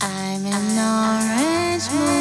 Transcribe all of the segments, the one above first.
I'm an orange moon.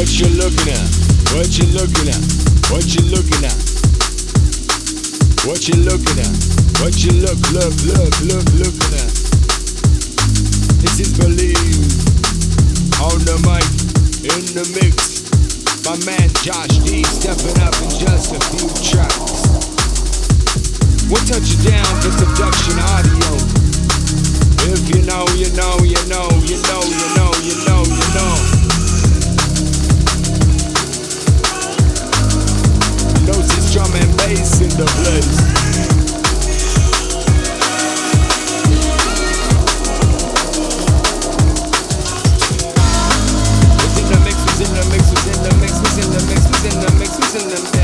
What you looking at? What you looking at? What you looking at? What you looking at? What you look, look, look, look, looking at? This is Believe on the mic, in the mix. My man Josh D stepping up in just a few tracks. We'll touch you down for subduction audio. If you know, you know, you know, you know, you know, you know, you know. drum and bass in the place. in the mix, was in the mix, was in the mix, was in the mix, was in the mix.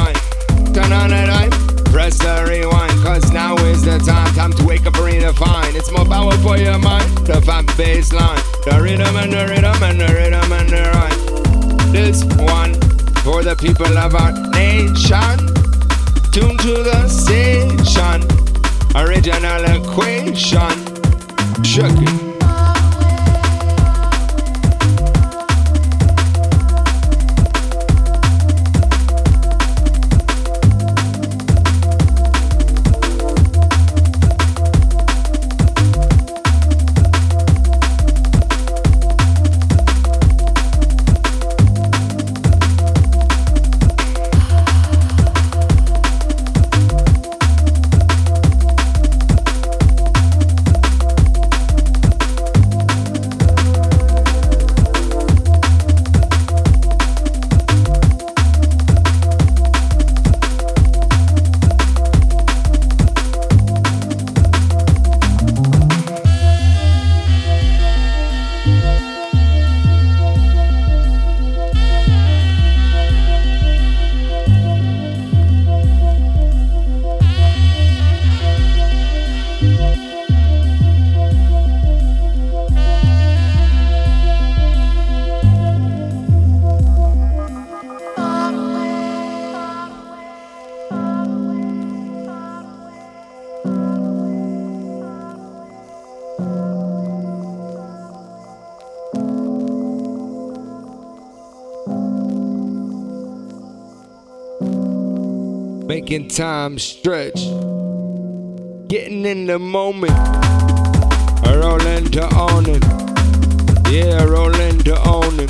Mind. Turn on the light, press the rewind. Cause now is the time, time to wake up and redefine. It's more power for your mind, the fat bass line. The rhythm and the rhythm and the rhythm and the rhyme. This one for the people of our nation. Tune to the station, original equation. Shook it. Time stretch. Getting in the moment. Rolling to owning. Yeah, rolling to owning.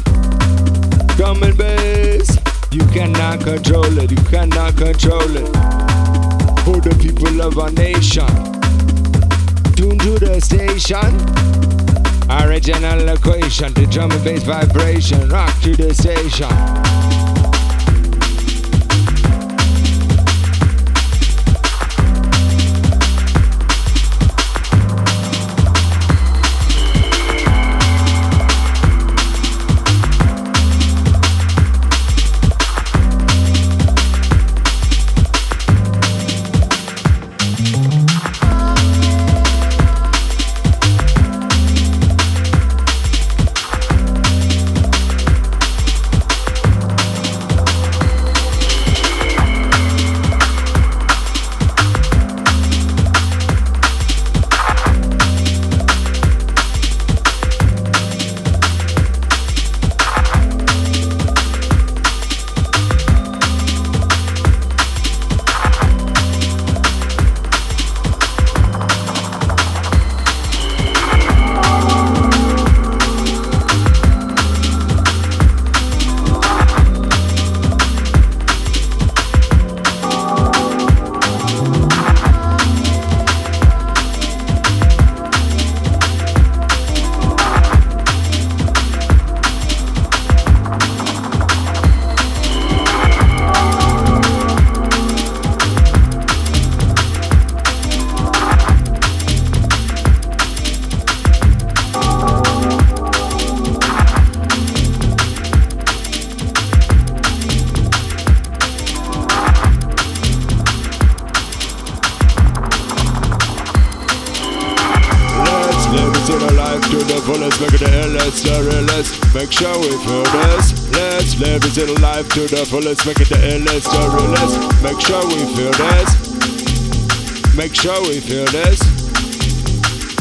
Coming bass. You cannot control it. You cannot control it. For the people of our nation. Tune to the station. Original equation. The drum and bass vibration. Rock to the station. Fullest, make it the illest, the realest. Make sure we feel this. Make sure we feel this.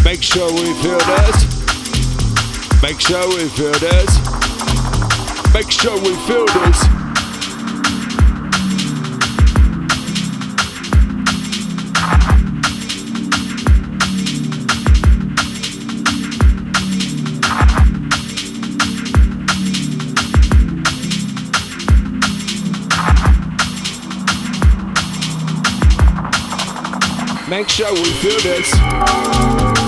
Make sure we feel this. Make sure we feel this. Make sure we feel this. Make sure we feel this.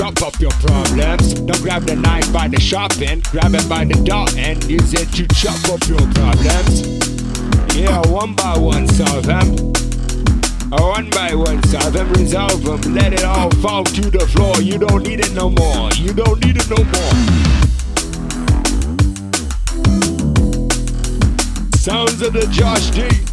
Chop up your problems. Don't grab the knife by the sharp end, grab it by the dull end, use it to chop up your problems. Yeah, one by one solve them. One by one solve them, resolve them, let it all fall to the floor. You don't need it no more, you don't need it no more. Sounds of the Josh D.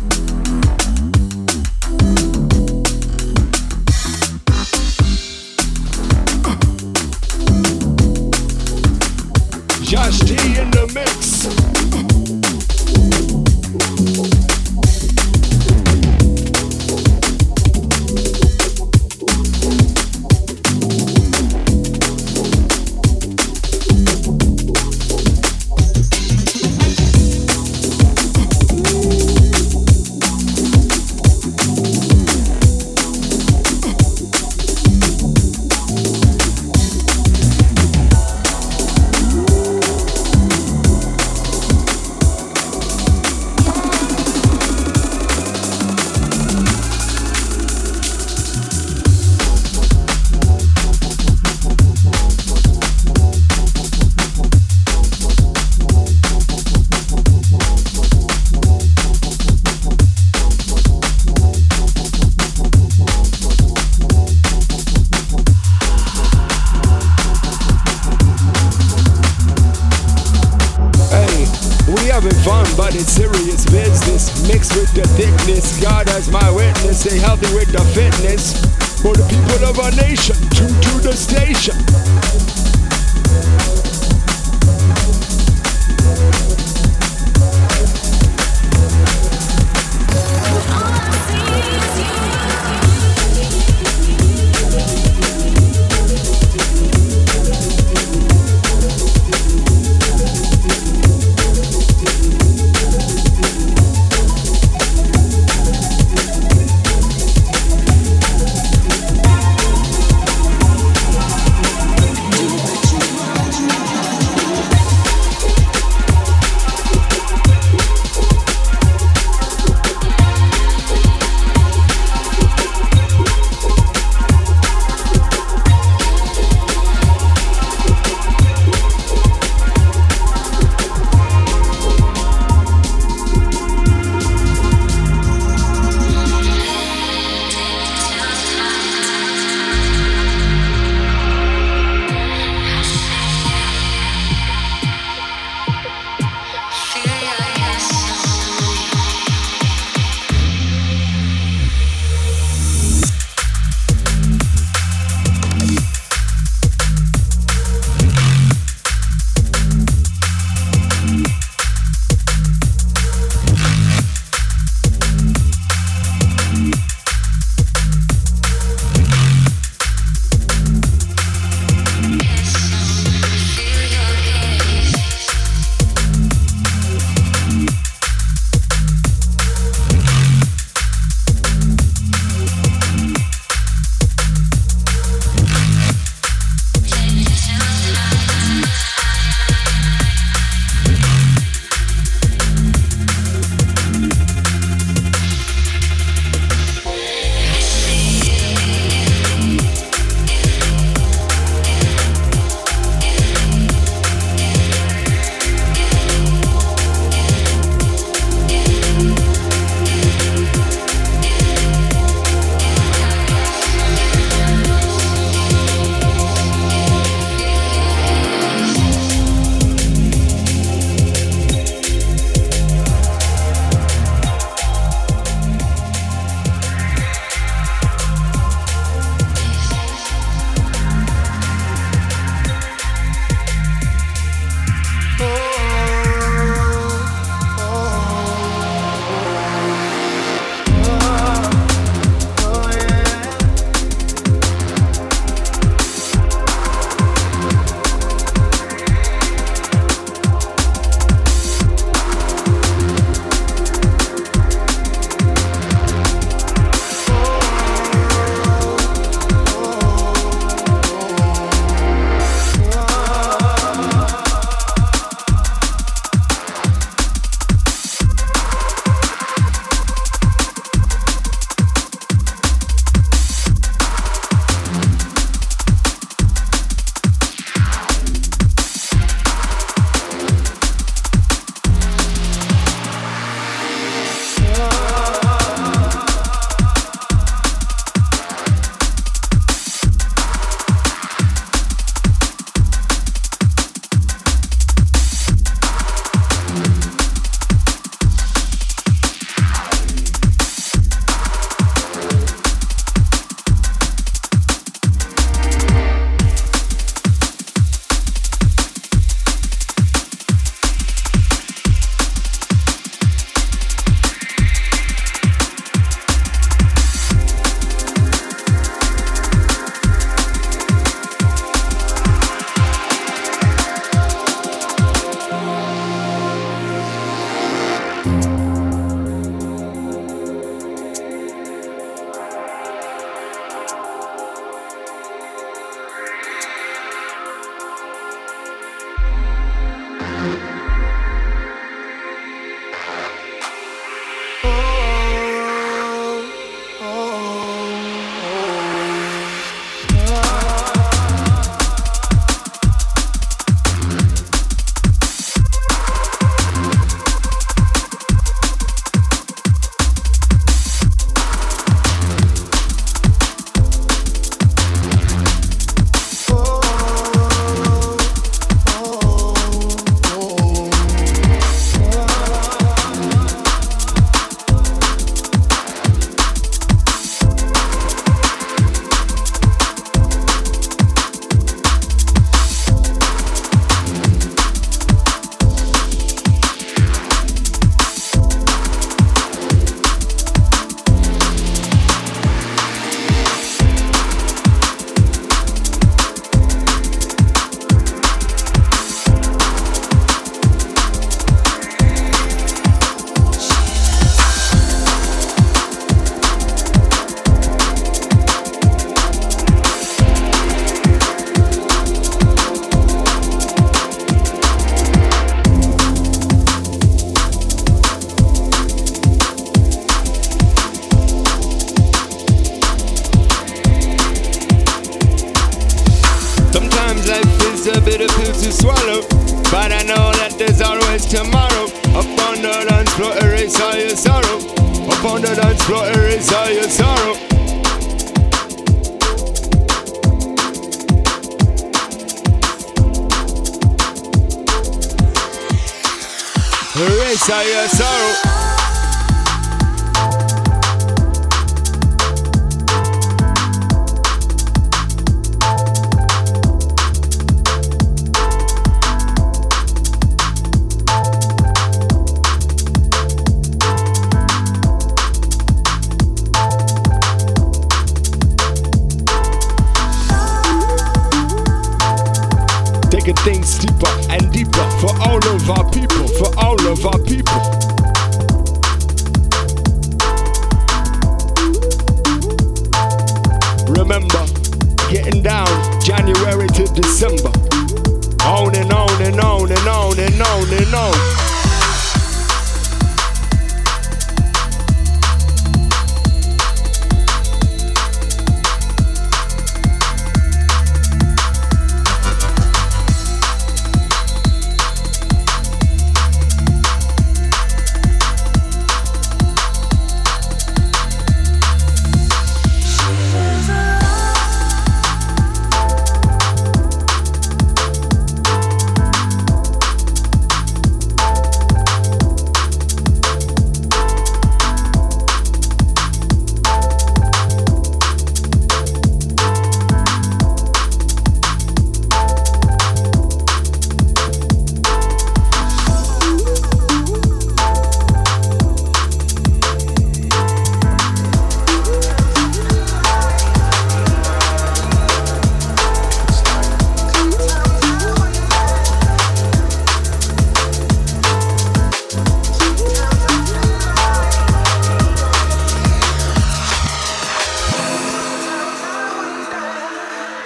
want tomorrow. Up on the dance floor, erase all your sorrow. Up on the dance floor, erase all your sorrow. Erase all your sorrow.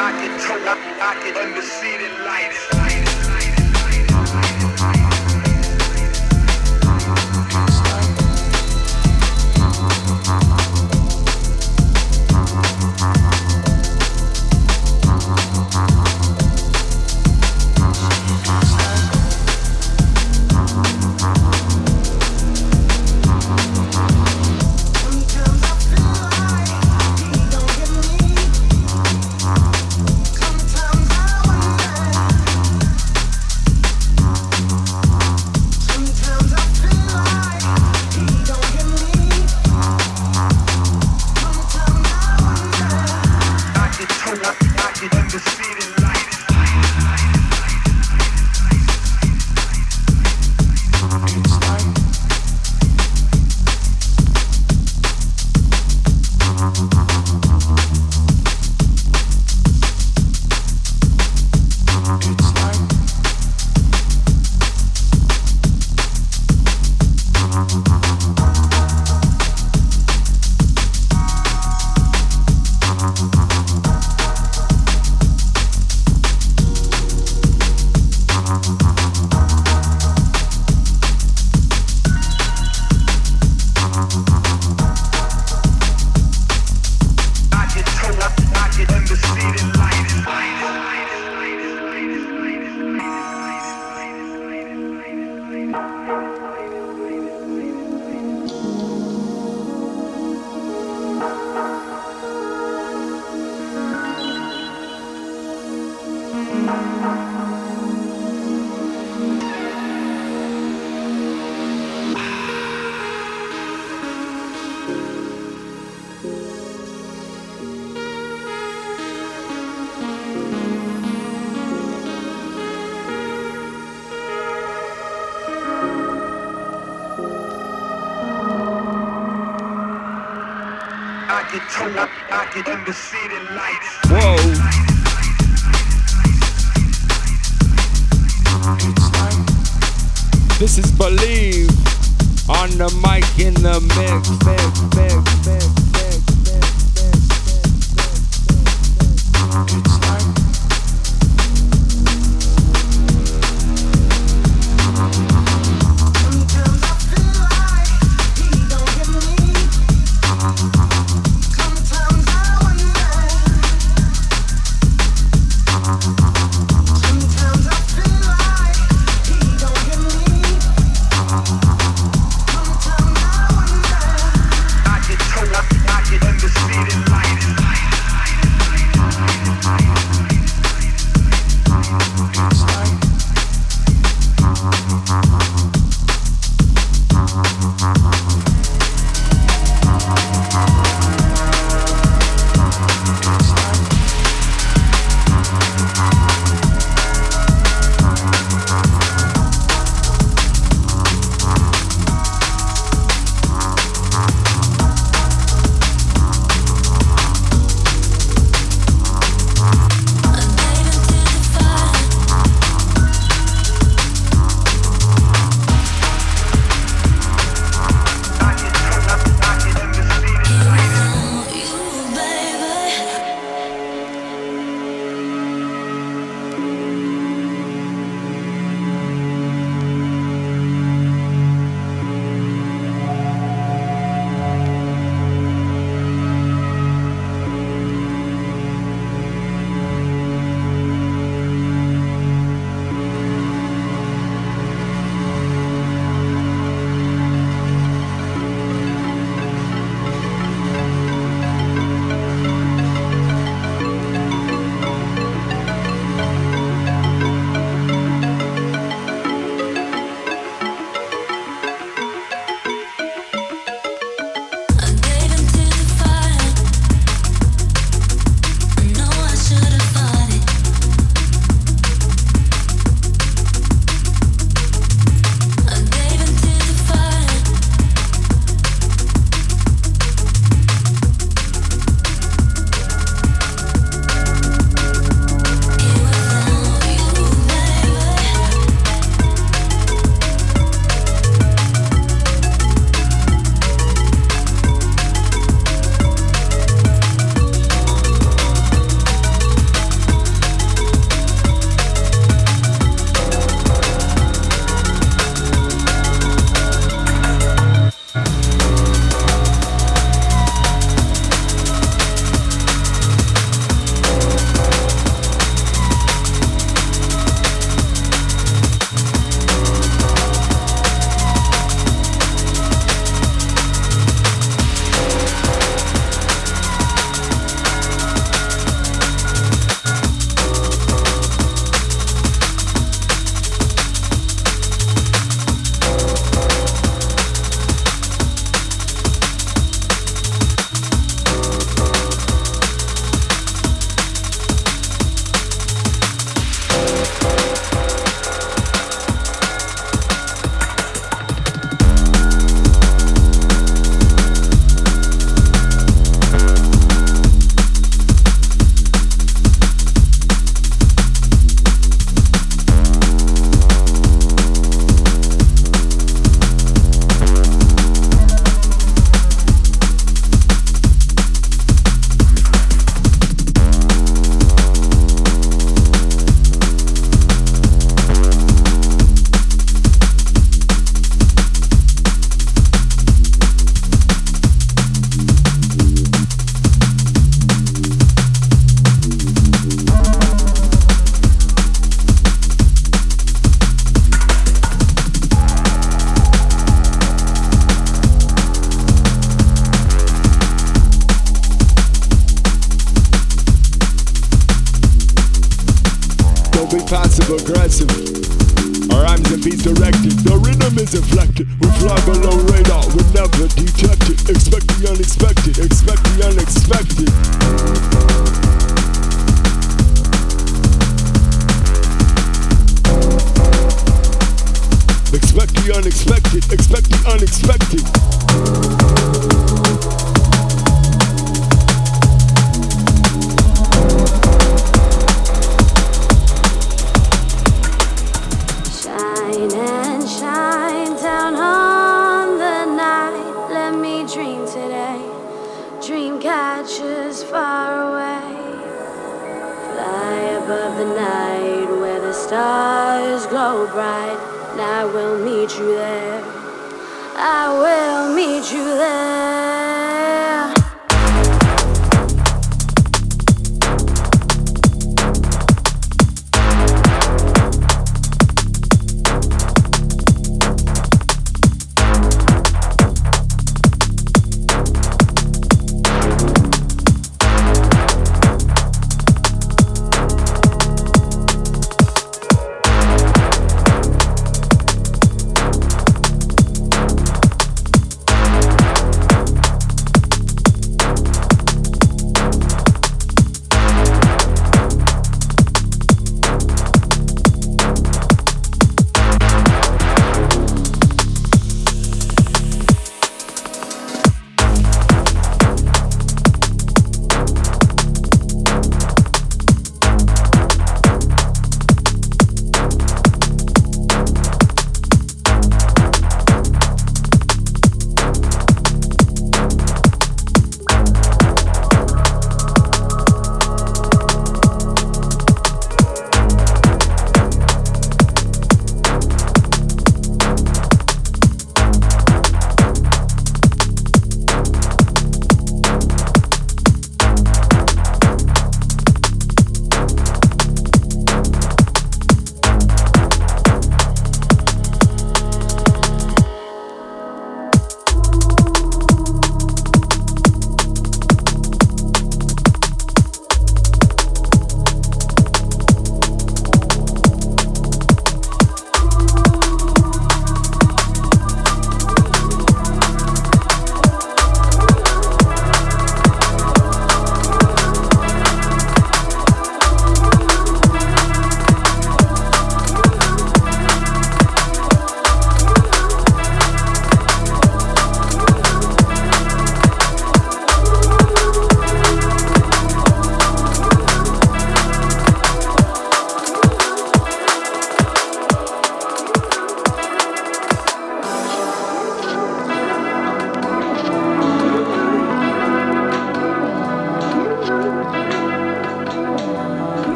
I get told I get undefeated light. I I the city lights. Whoa. This is Believe on the mic in the mix, mix, mix, mix, mix, mix, mix, mix, mix, mix. Is inflected. We fly below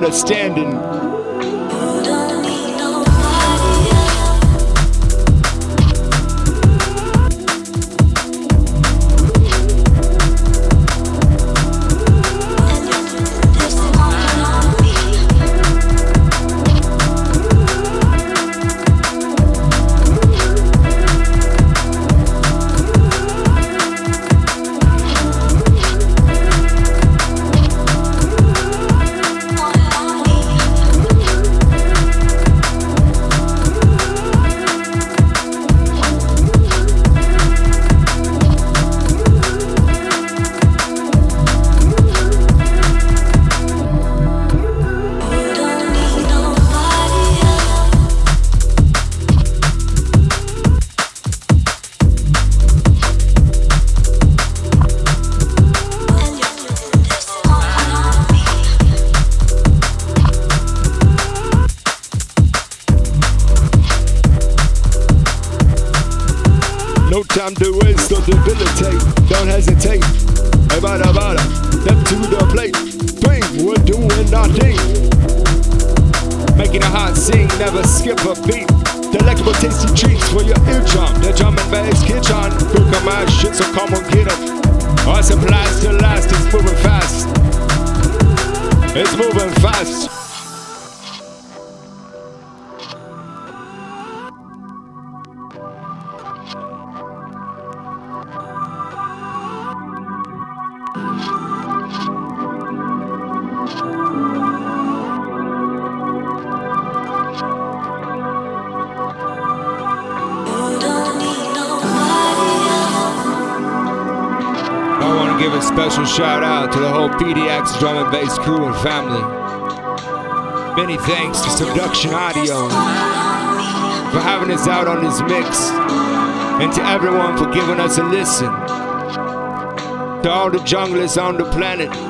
bit thanks to Subduction Audio for having us out on this mix, and to everyone for giving us a listen. To all the junglers on the planet.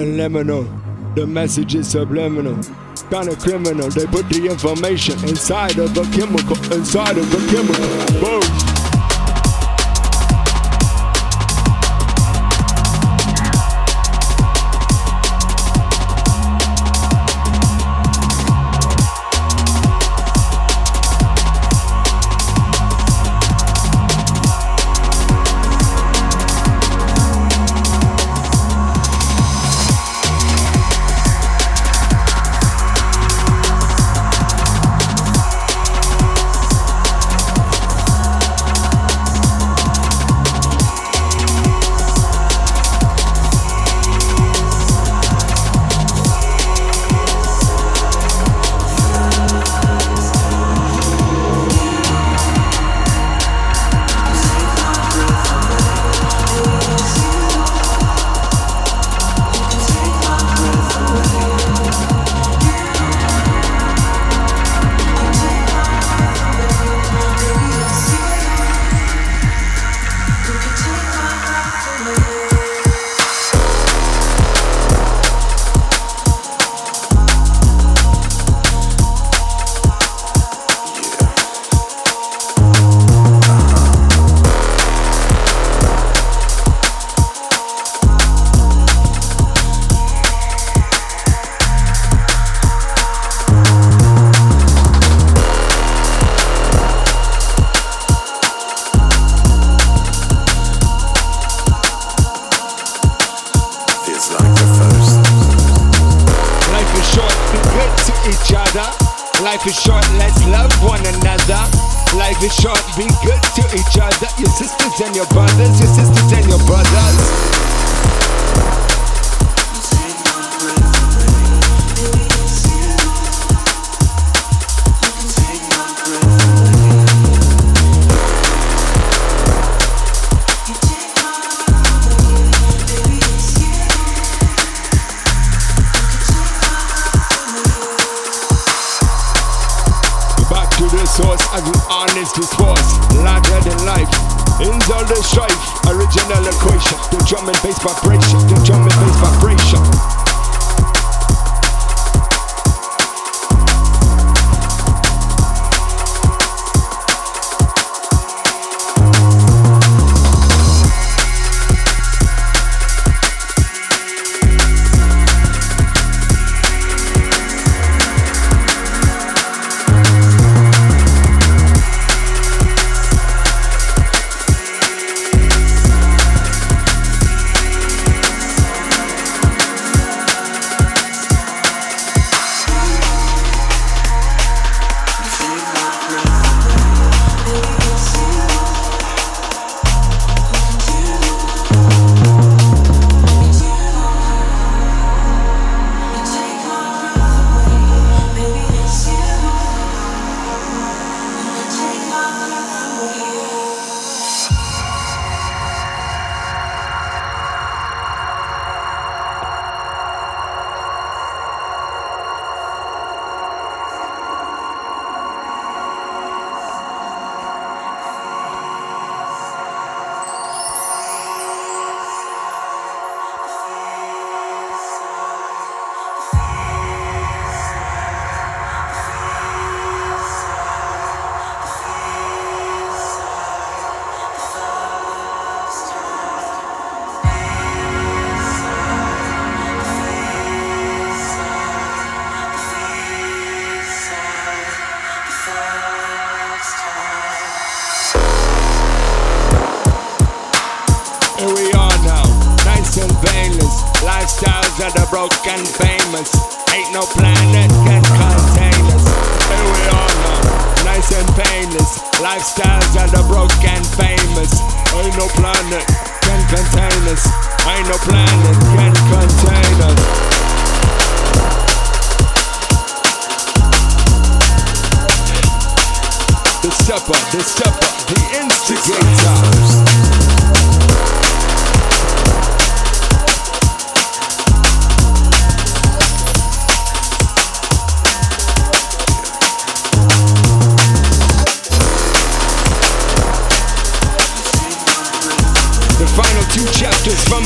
Getting liminal. The message is subliminal. Kinda criminal. They put the information inside of a chemical, inside of a chemical. Boom.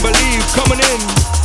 Believe coming in.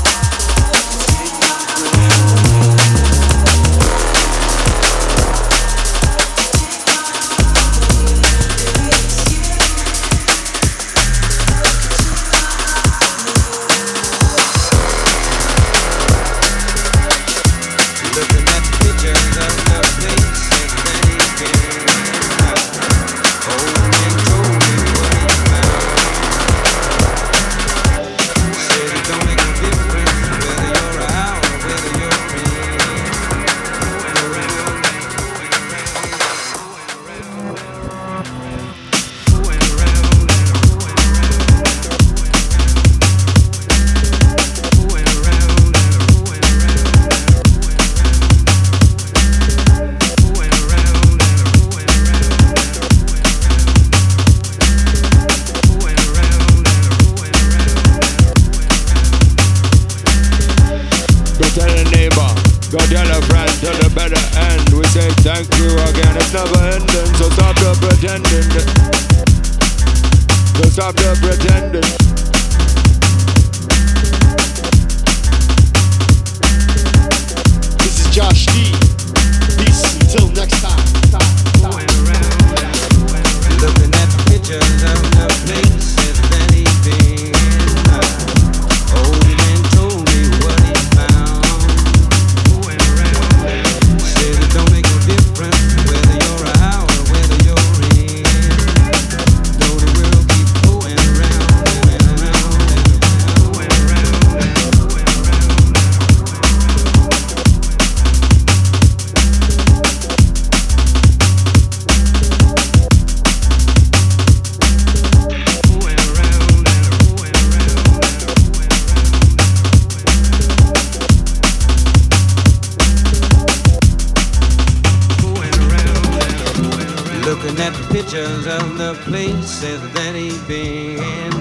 That he'd been.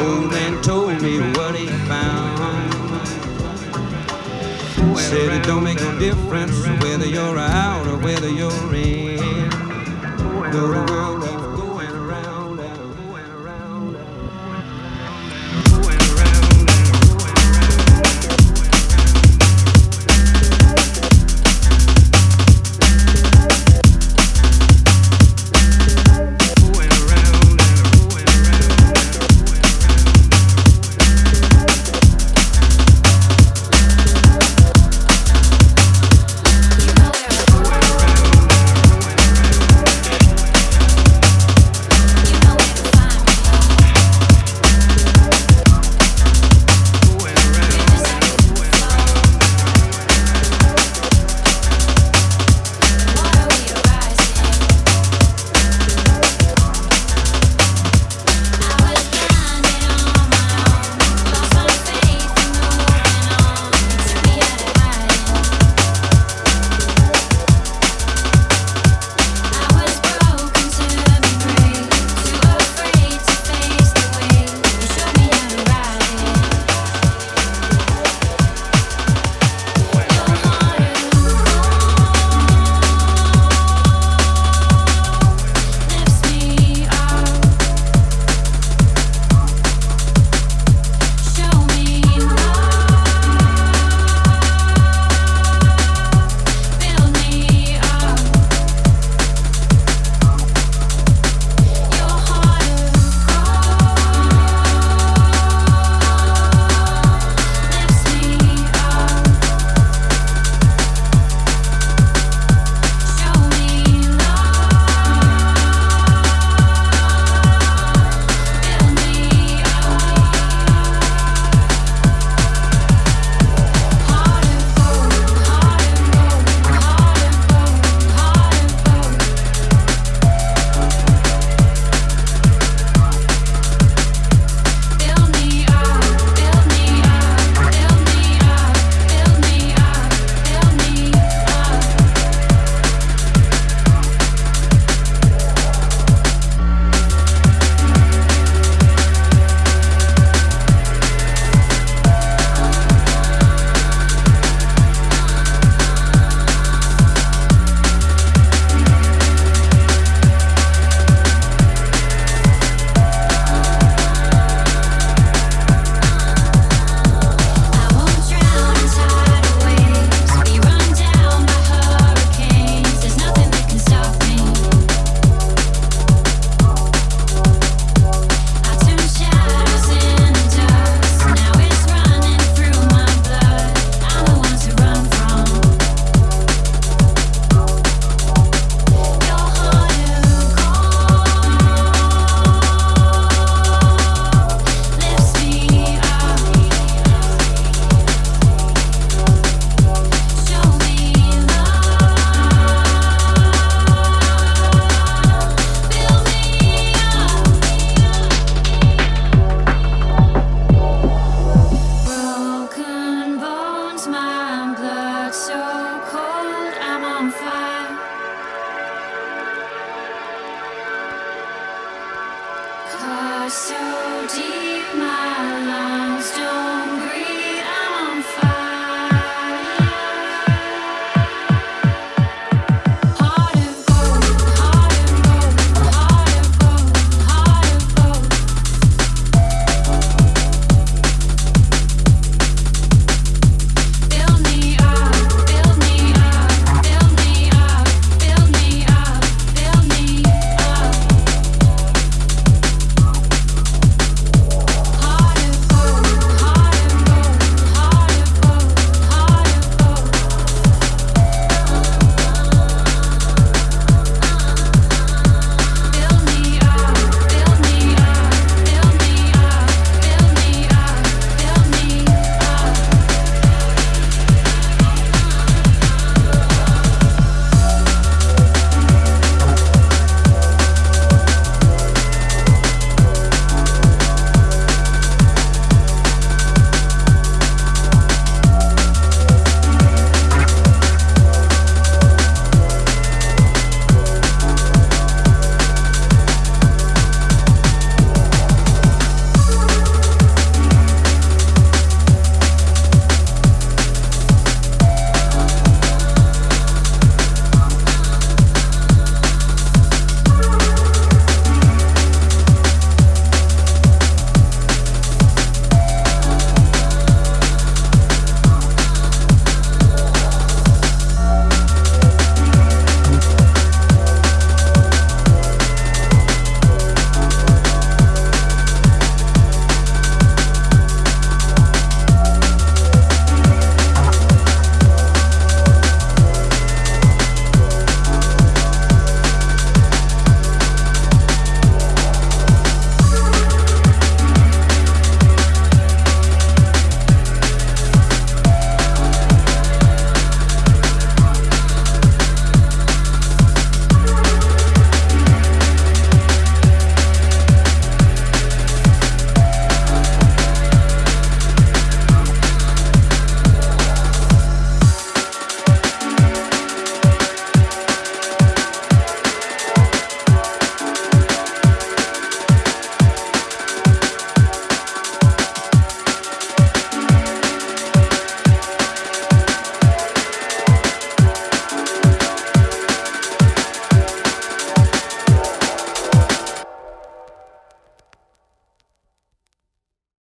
Old man told me what he found. Said it don't make no difference whether you're out or whether you're in. World